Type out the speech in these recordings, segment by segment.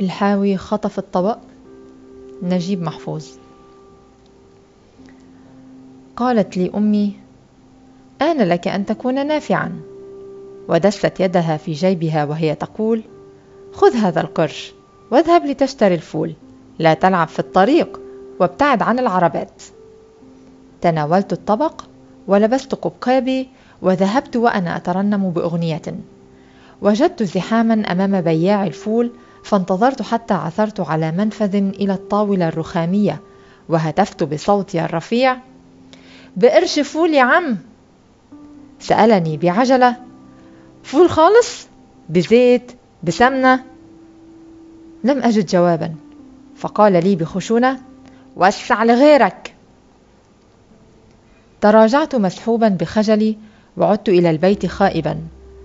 الحاوي خطف الطبق. نجيب محفوظ. قالت لي أمي آن لك أن تكون نافعا. ودست يدها في جيبها وهي تقول خذ هذا القرش واذهب لتشتري الفول. لا تلعب في الطريق وابتعد عن العربات. تناولت الطبق ولبست قبقابي وذهبت وأنا أترنم بأغنية. وجدت زحاما أمام بياع الفول فانتظرت حتى عثرت على منفذ إلى الطاولة الرخامية وهتفت بصوتي الرفيع بقرش فول يا عم. سألني بعجلة فول خالص؟ بزيت بسمنة. لم أجد جوابا فقال لي بخشونة وسع لغيرك. تراجعت مسحوبا بخجلي وعدت إلى البيت خائبا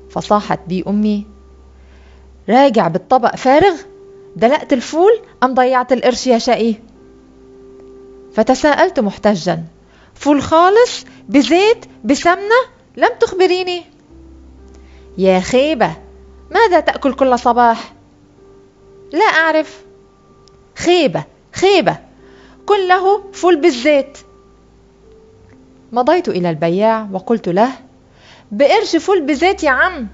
فصاحت بي أمي راجع بالطبق فارغ؟ دلقت الفول أم ضيعت القرش يا شقي؟ فتساءلت محتجا. فول خالص بزيت بسمنة؟ لم تخبريني. يا خيبة ماذا تأكل كل صباح؟ لا أعرف. خيبة خيبة كله فول بالزيت. مضيت إلى البياع وقلت له بقرش فول بزيت يا عم.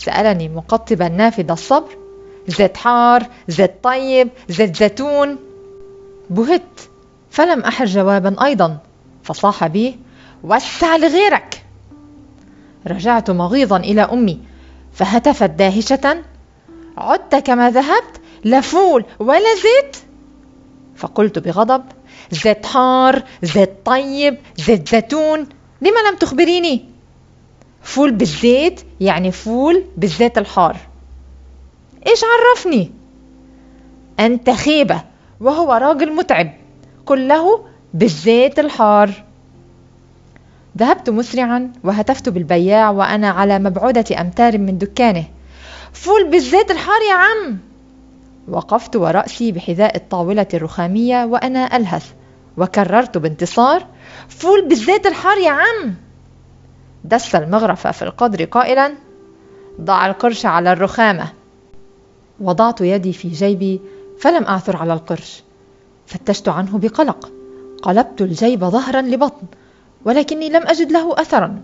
سألني مقطبا نافذ الصبر زيت حار زيت طيب زيت زيتون. بهت فلم أحر جوابا أيضا فصاح بي وسع لغيرك. رجعت مغيظا إلى أمي فهتفت داهشة عدت كما ذهبت لا فول ولا زيت. فقلت بغضب زيت حار زيت طيب زيت زيتون لم لم تخبريني؟ فول بالزيت يعني فول بالزيت الحار. إيش عرفني؟ أنت خيبة وهو راجل متعب كله بالزيت الحار. ذهبت مسرعا وهتفت بالبياع وأنا على مبعدة أمتار من دكانه. فول بالزيت الحار يا عم! وقفت ورأسي بحذاء الطاولة الرخامية وأنا ألهث وكررت بانتصار. فول بالزيت الحار يا عم! دس المغرفة في القدر قائلا ضع القرش على الرخامة. وضعت يدي في جيبي فلم أعثر على القرش. فتشت عنه بقلق. قلبت الجيب ظهرا لبطن ولكني لم أجد له أثرا.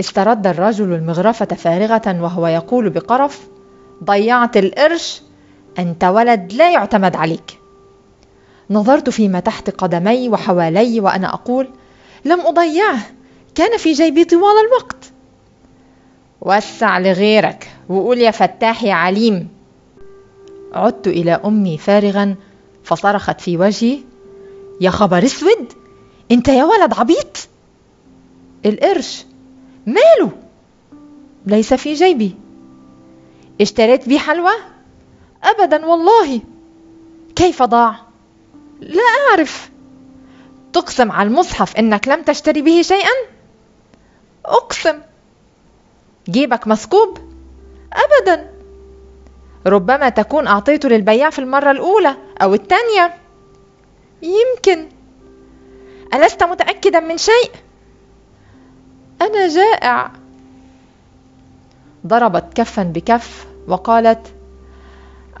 استرد الرجل المغرفة فارغة وهو يقول بقرف ضيعت القرش أنت ولد لا يعتمد عليك. نظرت فيما تحت قدمي وحوالي وأنا أقول لم أضيعه. كان في جيبي طوال الوقت. وسع لغيرك وقول يا فتاح يا عليم. عدت إلى أمي فارغا فصرخت في وجهي يا خبر أسود! أنت يا ولد عبيط! القرش ماله؟ ليس في جيبي. اشتريت بيه حلوى ابدا والله. كيف ضاع؟ لا أعرف. تقسم على المصحف إنك لم تشتري به شيئا؟ أقسم. جيبك مثقوب ابدا. ربما تكون اعطيته للبياع في المرة الأولى أو الثانية. يمكن. ألست متاكدا من شيء؟ أنا جائع. ضربت كفا بكف وقالت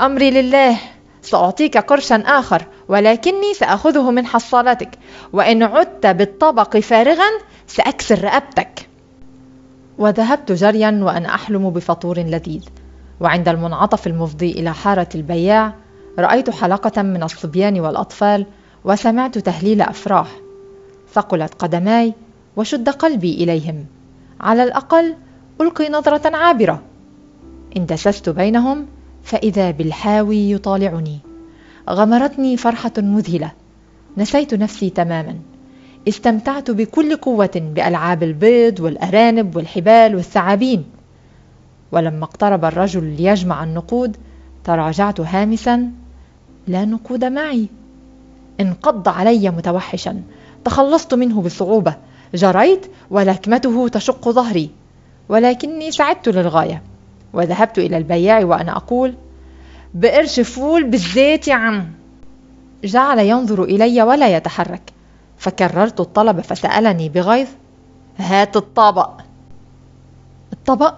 أمري لله سأعطيك قرشا آخر ولكني سأخذه من حصالتك وإن عدت بالطبق فارغا سأكسر رقبتك. وذهبت جريا وأنا أحلم بفطور لذيذ. وعند المنعطف المفضي إلى حارة البياع رأيت حلقة من الصبيان والأطفال وسمعت تهليل أفراح. ثقلت قدماي وشد قلبي إليهم. على الأقل ألقي نظرة عابرة. اندسست بينهم فإذا بالحاوي يطالعني. غمرتني فرحة مذهلة. نسيت نفسي تماما. استمتعت بكل قوة بألعاب البيض والأرانب والحبال والثعابين. ولما اقترب الرجل ليجمع النقود تراجعت هامسا لا نقود معي. انقض علي متوحشا تخلصت منه بصعوبة جريت ولكمته تشق ظهري ولكني سعدت للغاية. وذهبت إلى البياع وأنا أقول بقرش فول بالزيت يا عم. جعل ينظر إلي ولا يتحرك. فكررت الطلب فسألني بغيظ هات الطبق. الطبق؟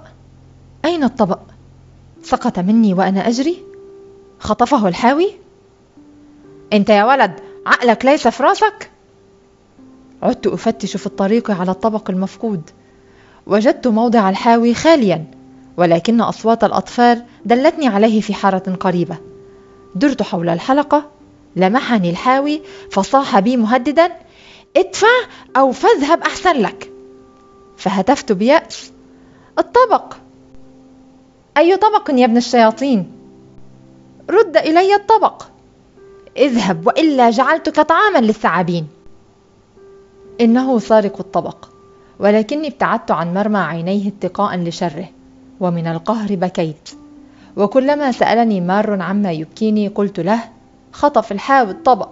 أين الطبق؟ سقط مني وأنا أجري؟ خطفه الحاوي؟ أنت يا ولد عقلك ليس في راسك؟ عدت أفتش في الطريق على الطبق المفقود. وجدت موضع الحاوي خاليا ولكن أصوات الأطفال دلتني عليه في حارة قريبة. درت حول الحلقة لمحني الحاوي فصاح بي مهددا ادفع أو فاذهب أحسن لك. فهتفت بيأس. الطبق. أي طبق يا ابن الشياطين؟ رد إلي الطبق. اذهب وإلا جعلتك طعاما للثعابين. إنه سارق الطبق. ولكني ابتعدت عن مرمى عينيه اتقاء لشره ومن القهر بكيت. وكلما سألني مار عما يبكيني قلت له خطف الحاوي الطبق.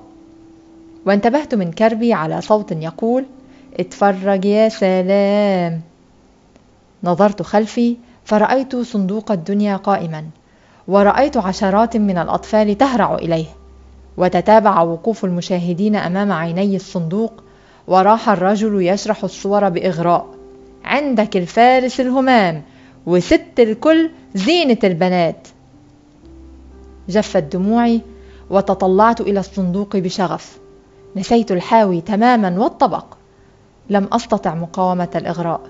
وانتبهت من كربي على صوت يقول اتفرج يا سلام. نظرت خلفي فرأيت صندوق الدنيا قائما ورأيت عشرات من الأطفال تهرع إليه. وتتابع وقوف المشاهدين أمام عيني الصندوق وراح الرجل يشرح الصور بإغراء. عندك الفارس الهمام وست الكل زينة البنات. جفت دموعي وتطلعت إلى الصندوق بشغف. نسيت الحاوي تماما والطبق. لم أستطع مقاومة الإغراء.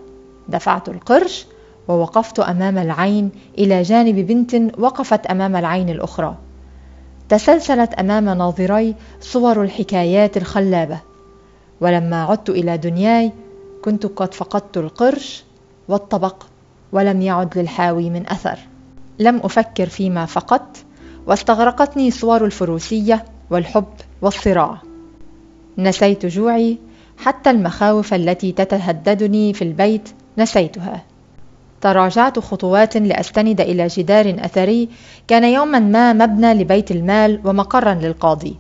دفعت القرش ووقفت أمام العين إلى جانب بنت وقفت أمام العين الأخرى. تسلسلت أمام ناظري صور الحكايات الخلابة. ولما عدت إلى دنياي كنت قد فقدت القرش والطبق ولم يعد للحاوي من أثر. لم أفكر فيما فقدت واستغرقتني صور الفروسية والحب والصراع. نسيت جوعي حتى المخاوف التي تتهددني في البيت نسيتها. تراجعت خطوات لأستند إلى جدار أثري كان يوما ما مبنى لبيت المال ومقرا للقاضي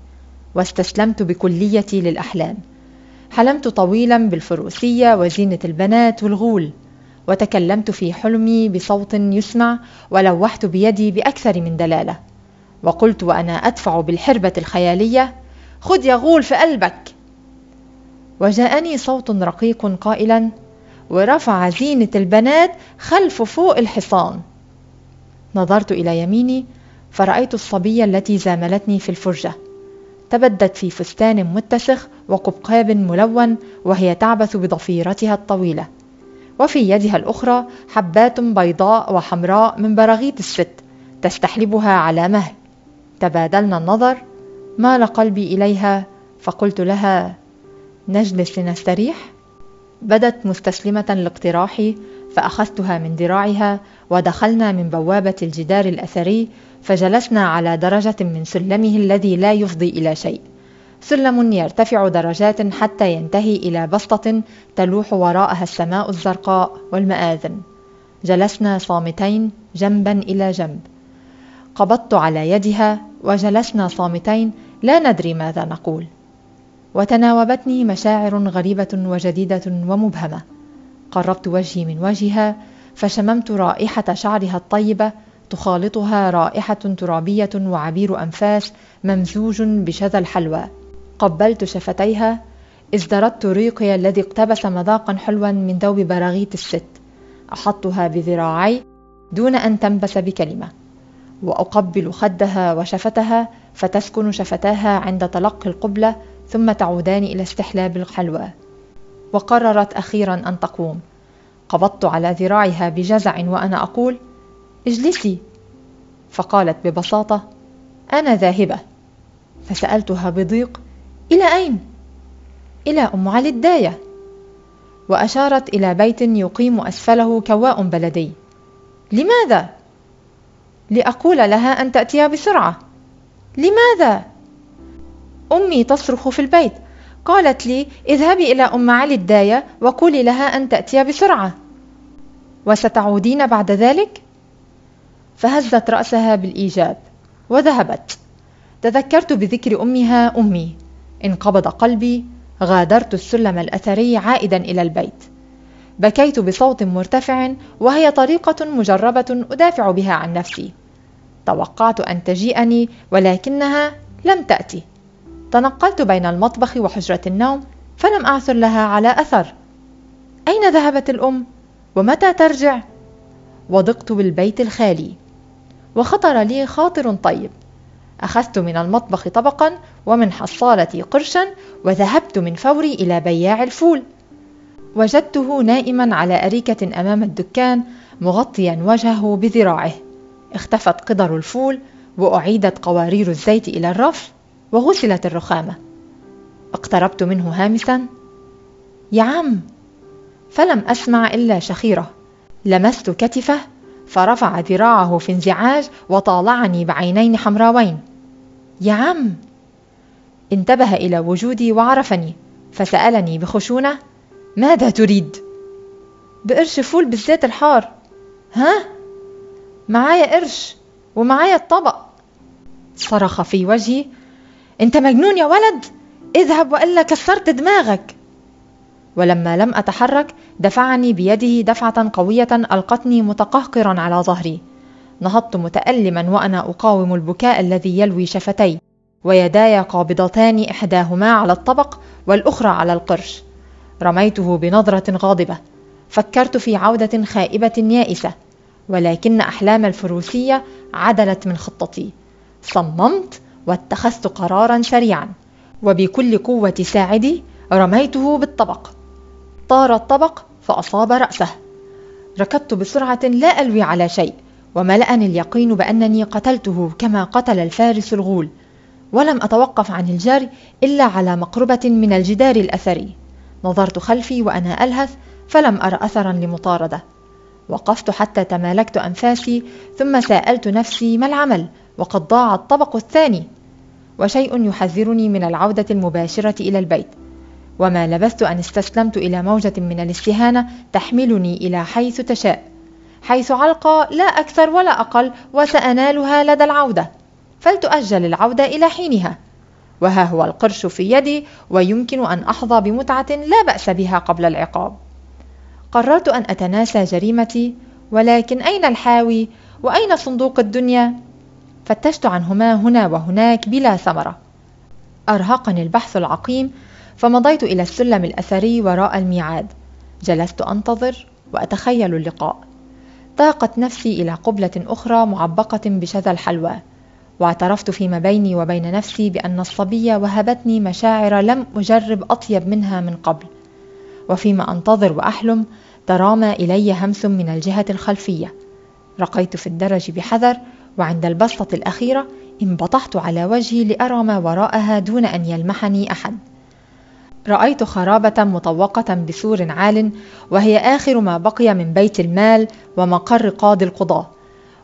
واستسلمت بكليتي للأحلام. حلمت طويلا بالفروسية وزينة البنات والغول وتكلمت في حلمي بصوت يسمع ولوحت بيدي بأكثر من دلالة. وقلت وأنا أدفع بالحربة الخيالية خذ يا غول في قلبك. وجاءني صوت رقيق قائلا ورفع زينة البنات خلف فوق الحصان. نظرت إلى يميني فرأيت الصبية التي زاملتني في الفرجة. تبدت في فستان متسخ وقبقاب ملون وهي تعبث بضفيرتها الطويلة. وفي يدها الأخرى حبات بيضاء وحمراء من براغيث الست تستحلبها على مهل. تبادلنا النظر مال قلبي إليها فقلت لها نجلس لنستريح؟ بدت مستسلمة لاقتراحي فأخذتها من ذراعها ودخلنا من بوابة الجدار الأثري فجلسنا على درجة من سلمه الذي لا يفضي إلى شيء. سلم يرتفع درجات حتى ينتهي إلى بسطة تلوح وراءها السماء الزرقاء والمآذن. جلسنا صامتين جنبا إلى جنب. قبضت على يدها وجلسنا صامتين لا ندري ماذا نقول. وتناوبتني مشاعر غريبة وجديدة ومبهمة. قربت وجهي من وجهها فشممت رائحة شعرها الطيبة تخالطها رائحة ترابية وعبير أنفاس ممزوج بشذا الحلوى. قبلت شفتيها ازدردت ريقي الذي اقتبس مذاقا حلوا من ذوب براغيث الست. أحطها بذراعي دون أن تنبس بكلمة. وأقبل خدها وشفتها فتسكن شفتاها عند تلقي القبلة ثم تعودان إلى استحلاب الحلوى وقررت أخيرا أن تقوم. قبضت على ذراعها بجزع وأنا أقول اجلسي. فقالت ببساطة أنا ذاهبة. فسألتها بضيق إلى أين؟ إلى أم علي الداية. وأشارت إلى بيت يقيم أسفله كواء بلدي. لماذا؟ لأقول لها أن تأتيها بسرعة. لماذا؟ أمي تصرخ في البيت. قالت لي اذهبي إلى أم علي الداية وقولي لها أن تأتي بسرعة. وستعودين بعد ذلك؟ فهزت رأسها بالإيجاب وذهبت. تذكرت بذكر أمها أمي انقبض قلبي غادرت السلم الأثري عائدا إلى البيت. بكيت بصوت مرتفع وهي طريقة مجربة أدافع بها عن نفسي. توقعت أن تجيئني ولكنها لم تأتي. تنقلت بين المطبخ وحجرة النوم فلم أعثر لها على أثر. أين ذهبت الأم؟ ومتى ترجع؟ وضقت بالبيت الخالي. وخطر لي خاطر طيب. أخذت من المطبخ طبقا ومن حصالتي قرشا وذهبت من فوري إلى بياع الفول. وجدته نائما على أريكة أمام الدكان مغطيا وجهه بذراعه. اختفت قدر الفول وأعيدت قوارير الزيت إلى الرف وغسلت الرخامة. اقتربت منه هامسا. يا عم فلم أسمع إلا شخيرة. لمست كتفه فرفع ذراعه في انزعاج وطالعني بعينين حمراوين. يا عم انتبه إلى وجودي وعرفني فسألني بخشونة ماذا تريد؟ بقرش فول بالزيت الحار. ها؟ معايا قرش ومعايا الطبق. صرخ في وجهي. انت مجنون يا ولد؟ اذهب والا كسرت دماغك. ولما لم أتحرك دفعني بيده دفعة قوية ألقتني متقهقرا على ظهري. نهضت متالما وأنا أقاوم البكاء الذي يلوي شفتي ويداي قابضتان إحداهما على الطبق والأخرى على القرش. رميته بنظرة غاضبة. فكرت في عودة خائبة يائسة ولكن أحلام الفروسية عدلت من خطتي. صممت واتخذت قرارا سريعا وبكل قوة ساعدي رميته بالطبق. طار الطبق فأصاب رأسه. ركضت بسرعة لا ألوي على شيء وملأني اليقين بأنني قتلته كما قتل الفارس الغول. ولم أتوقف عن الجري إلا على مقربة من الجدار الأثري. نظرت خلفي وأنا ألهث فلم أر أثرا لمطاردة. وقفت حتى تمالكت أنفاسي ثم سألت نفسي ما العمل؟ وقد ضاع الطبق الثاني. وشيء يحذرني من العودة المباشرة إلى البيت. وما لبثت أن استسلمت إلى موجة من الاستهانة تحملني إلى حيث تشاء. حيث علقى لا أكثر ولا أقل وسأنالها لدى العودة. فلتؤجل العودة إلى حينها. وها هو القرش في يدي ويمكن أن أحظى بمتعة لا بأس بها قبل العقاب. قررت أن أتناسى جريمتي ولكن أين الحاوي؟ وأين صندوق الدنيا؟ فتشت عنهما هنا وهناك بلا ثمرة. أرهقني البحث العقيم فمضيت إلى السلم الأثري وراء الميعاد. جلست أنتظر وأتخيل اللقاء. ضاقت نفسي إلى قبلة أخرى معبقة بشذا الحلوى. واعترفت فيما بيني وبين نفسي بأن الصبية وهبتني مشاعر لم أجرب أطيب منها من قبل وفيما أنتظر وأحلم ترامى إلي همس من الجهة الخلفية. رقيت في الدرج بحذر وعند البسطة الأخيرة انبطحت على وجهي لأرى ما وراءها دون أن يلمحني أحد. رأيت خرابة مطوقة بسور عال وهي آخر ما بقي من بيت المال ومقر قاضي القضاة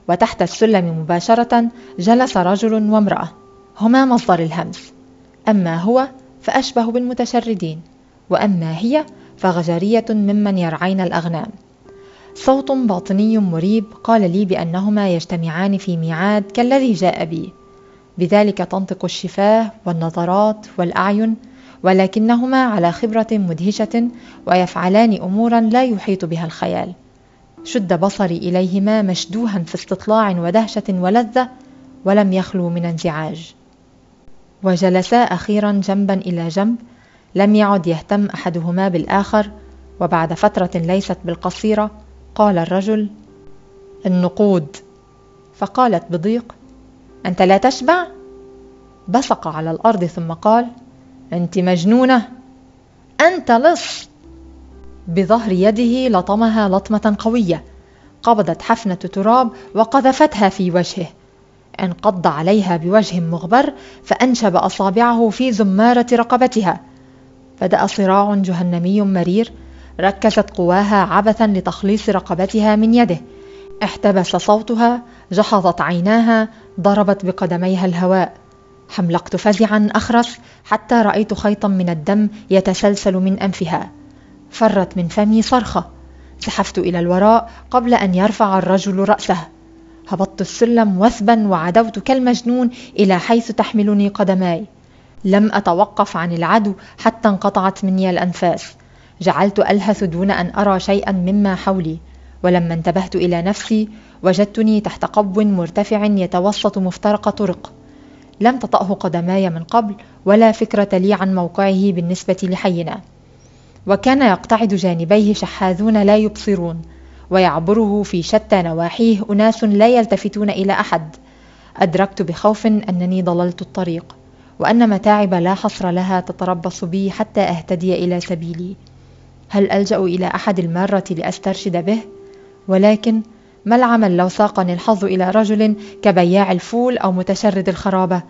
وتحت السلم مباشرة جلس رجل وامرأة هما مصدر الهمس. أما هو فأشبه بالمتشردين وأما هي فغجرية ممن يرعين الأغنام. صوت باطني مريب قال لي بأنهما يجتمعان في ميعاد كالذي جاء بي. بذلك تنطق الشفاه والنظرات والأعين ولكنهما على خبرة مدهشة ويفعلان أمورا لا يحيط بها الخيال. شد بصري إليهما مشدوها في استطلاع ودهشة ولذة ولم يخلو من انزعاج. وجلسا أخيرا جنبا إلى جنب لم يعد يهتم أحدهما بالآخر وبعد فترة ليست بالقصيرة قال الرجل النقود. فقالت بضيق أنت لا تشبع؟ بصق على الأرض ثم قال أنت مجنونة. أنت لص. بظهر يده لطمها لطمة قوية. قبضت حفنة تراب وقذفتها في وجهه. انقض عليها بوجه مغبر فأنشب أصابعه في زمارة رقبتها. بدأ صراع جهنمي مرير. ركزت قواها عبثا لتخليص رقبتها من يده. احتبس صوتها جحظت عيناها ضربت بقدميها الهواء. حملقت فزعا أخرس حتى رأيت خيطا من الدم يتسلسل من أنفها. فرت من فمي صرخة. زحفت إلى الوراء قبل أن يرفع الرجل رأسه. هبطت السلم وثبا وعدوت كالمجنون إلى حيث تحملني قدماي. لم أتوقف عن العدو حتى انقطعت مني الأنفاس. جعلت ألهث دون أن أرى شيئا مما حولي. ولما انتبهت إلى نفسي وجدتني تحت قبو مرتفع يتوسط مفترق طرق. لم تطأه قدماي من قبل ولا فكرة لي عن موقعه بالنسبة لحينا. وكان يقتعد جانبيه شحاذون لا يبصرون ويعبره في شتى نواحيه أناس لا يلتفتون إلى أحد أدركت بخوف أنني ضللت الطريق وأن متاعب لا حصر لها تتربص بي حتى أهتدي إلى سبيلي هل ألجأ إلى أحد المارة لأسترشد به؟ ولكن ما العمل لو ساقني الحظ إلى رجل كبياع الفول أو متشرد الخرابة؟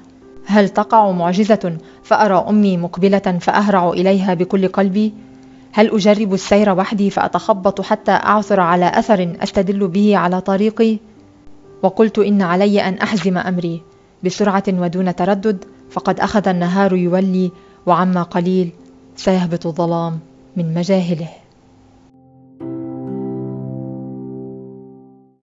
هل تقع معجزة فأرى أمي مقبلة فأهرع إليها بكل قلبي؟ هل أجرب السير وحدي فأتخبط حتى أعثر على أثر أستدل به على طريقي؟ وقلت إن علي أن أحزم أمري بسرعة ودون تردد فقد أخذ النهار يولي وعما قليل سيهبط الظلام من مجاهله